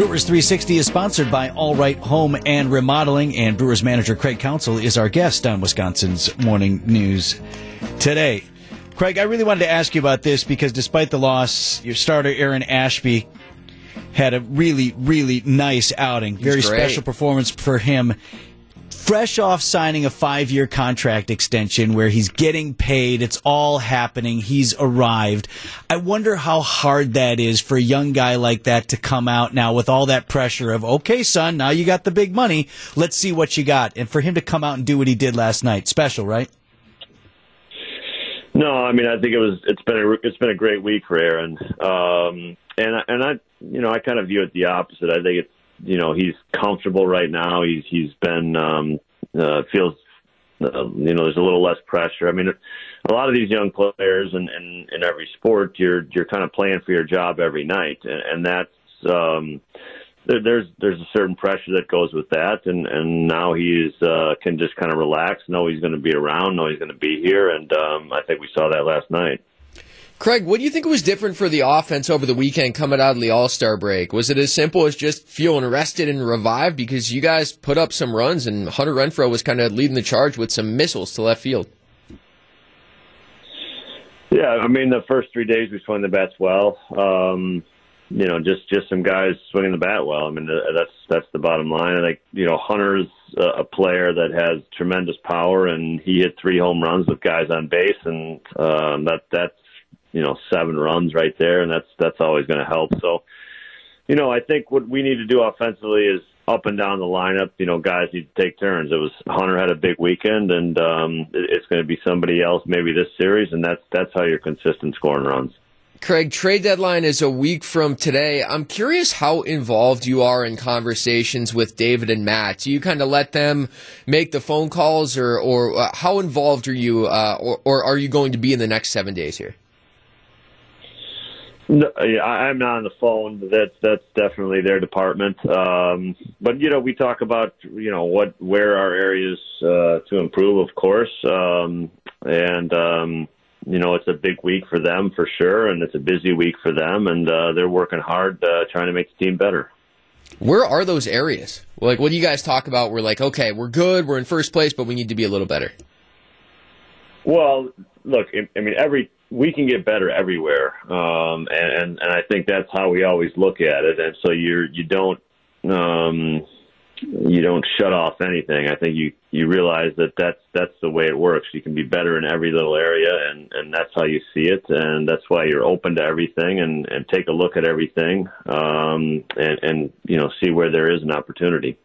Brewers 360 is sponsored by All Right Home and Remodeling, and Brewers manager Craig Counsell is our guest on Wisconsin's Morning News today. Craig, I really wanted to ask you about this because despite the loss, your starter Aaron Ashby had a really, really nice outing. Very special performance for him. Fresh off signing a five year contract extension where he's getting paid, it's all happening, he's arrived. I wonder how hard that is for a young guy like that to come out now with all that pressure of, okay, son, now you got the big money, let's see what you got. And for him to come out and do what he did last night, special, right? No, I mean I think it was it's been a it's been a great week for Aaron, um, and I- and I you know I kind of view it the opposite. I think it's you know he's comfortable right now. He's he's been um, uh, feels uh, you know there's a little less pressure. I mean a lot of these young players and in, in, in every sport you're you're kind of playing for your job every night, and, and that's um, there, there's there's a certain pressure that goes with that, and and now he's uh, can just kind of relax, know he's going to be around, know he's going to be here, and um, I think we saw that last night. Craig, what do you think was different for the offense over the weekend coming out of the All Star break? Was it as simple as just feeling rested and revived because you guys put up some runs and Hunter Renfroe was kind of leading the charge with some missiles to left field? Yeah, I mean the first three days we swung the bats well. Um, you know, just just some guys swinging the bat well. I mean that's that's the bottom line. I think you know Hunter's a, a player that has tremendous power, and he hit three home runs with guys on base, and um, that that's you know seven runs right there, and that's that's always going to help. So, you know, I think what we need to do offensively is up and down the lineup. You know, guys need to take turns. It was Hunter had a big weekend, and um, it, it's going to be somebody else maybe this series, and that's that's how you're consistent scoring runs. Craig, trade deadline is a week from today. I'm curious how involved you are in conversations with David and Matt. Do you kind of let them make the phone calls, or or uh, how involved are you, uh, or, or are you going to be in the next seven days here? No, I'm not on the phone. That's that's definitely their department. Um, but you know, we talk about you know what where our areas uh, to improve, of course, um, and um, you know it's a big week for them for sure, and it's a busy week for them, and uh, they're working hard uh, trying to make the team better. Where are those areas? Like, what do you guys talk about? We're like, okay, we're good, we're in first place, but we need to be a little better. Well, look, I mean, every we can get better everywhere, um, and and I think that's how we always look at it. And so you're you don't um, you don't shut off anything. I think you you realize that that's that's the way it works. You can be better in every little area, and and that's how you see it, and that's why you're open to everything and and take a look at everything, um, and and you know see where there is an opportunity.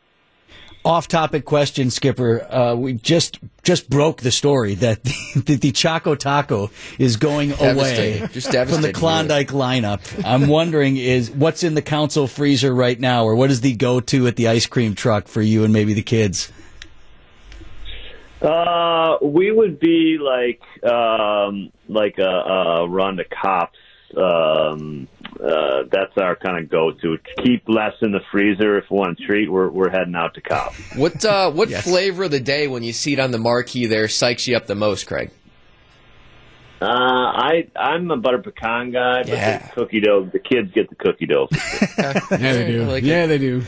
Off topic question, Skipper. Uh, we just just broke the story that the, the Choco Taco is going away Devastating. Just from the devastating Klondike lineup. I'm wondering is what's in the Counsell freezer right now, or what is the go to at the ice cream truck for you and maybe the kids? Uh, we would be like um, like a, a run to Kopp's. Um, uh, that's our kind of go-to. Keep less in the freezer. If we want a treat, we're we're heading out to Kopp's. What uh, what Yes. flavor of the day when you see it on the marquee there psychs you up the most, Craig? Uh, I I'm a butter pecan guy, but Yeah. the cookie dough. The kids get the cookie dough. Yeah, they do. Like yeah, it. they do.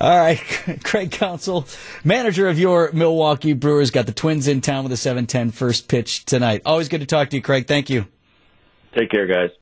All right, Craig Counsell, manager of your Milwaukee Brewers, got the Twins in town with a 7-10 first pitch tonight. Always good to talk to you, Craig. Thank you. Take care, guys.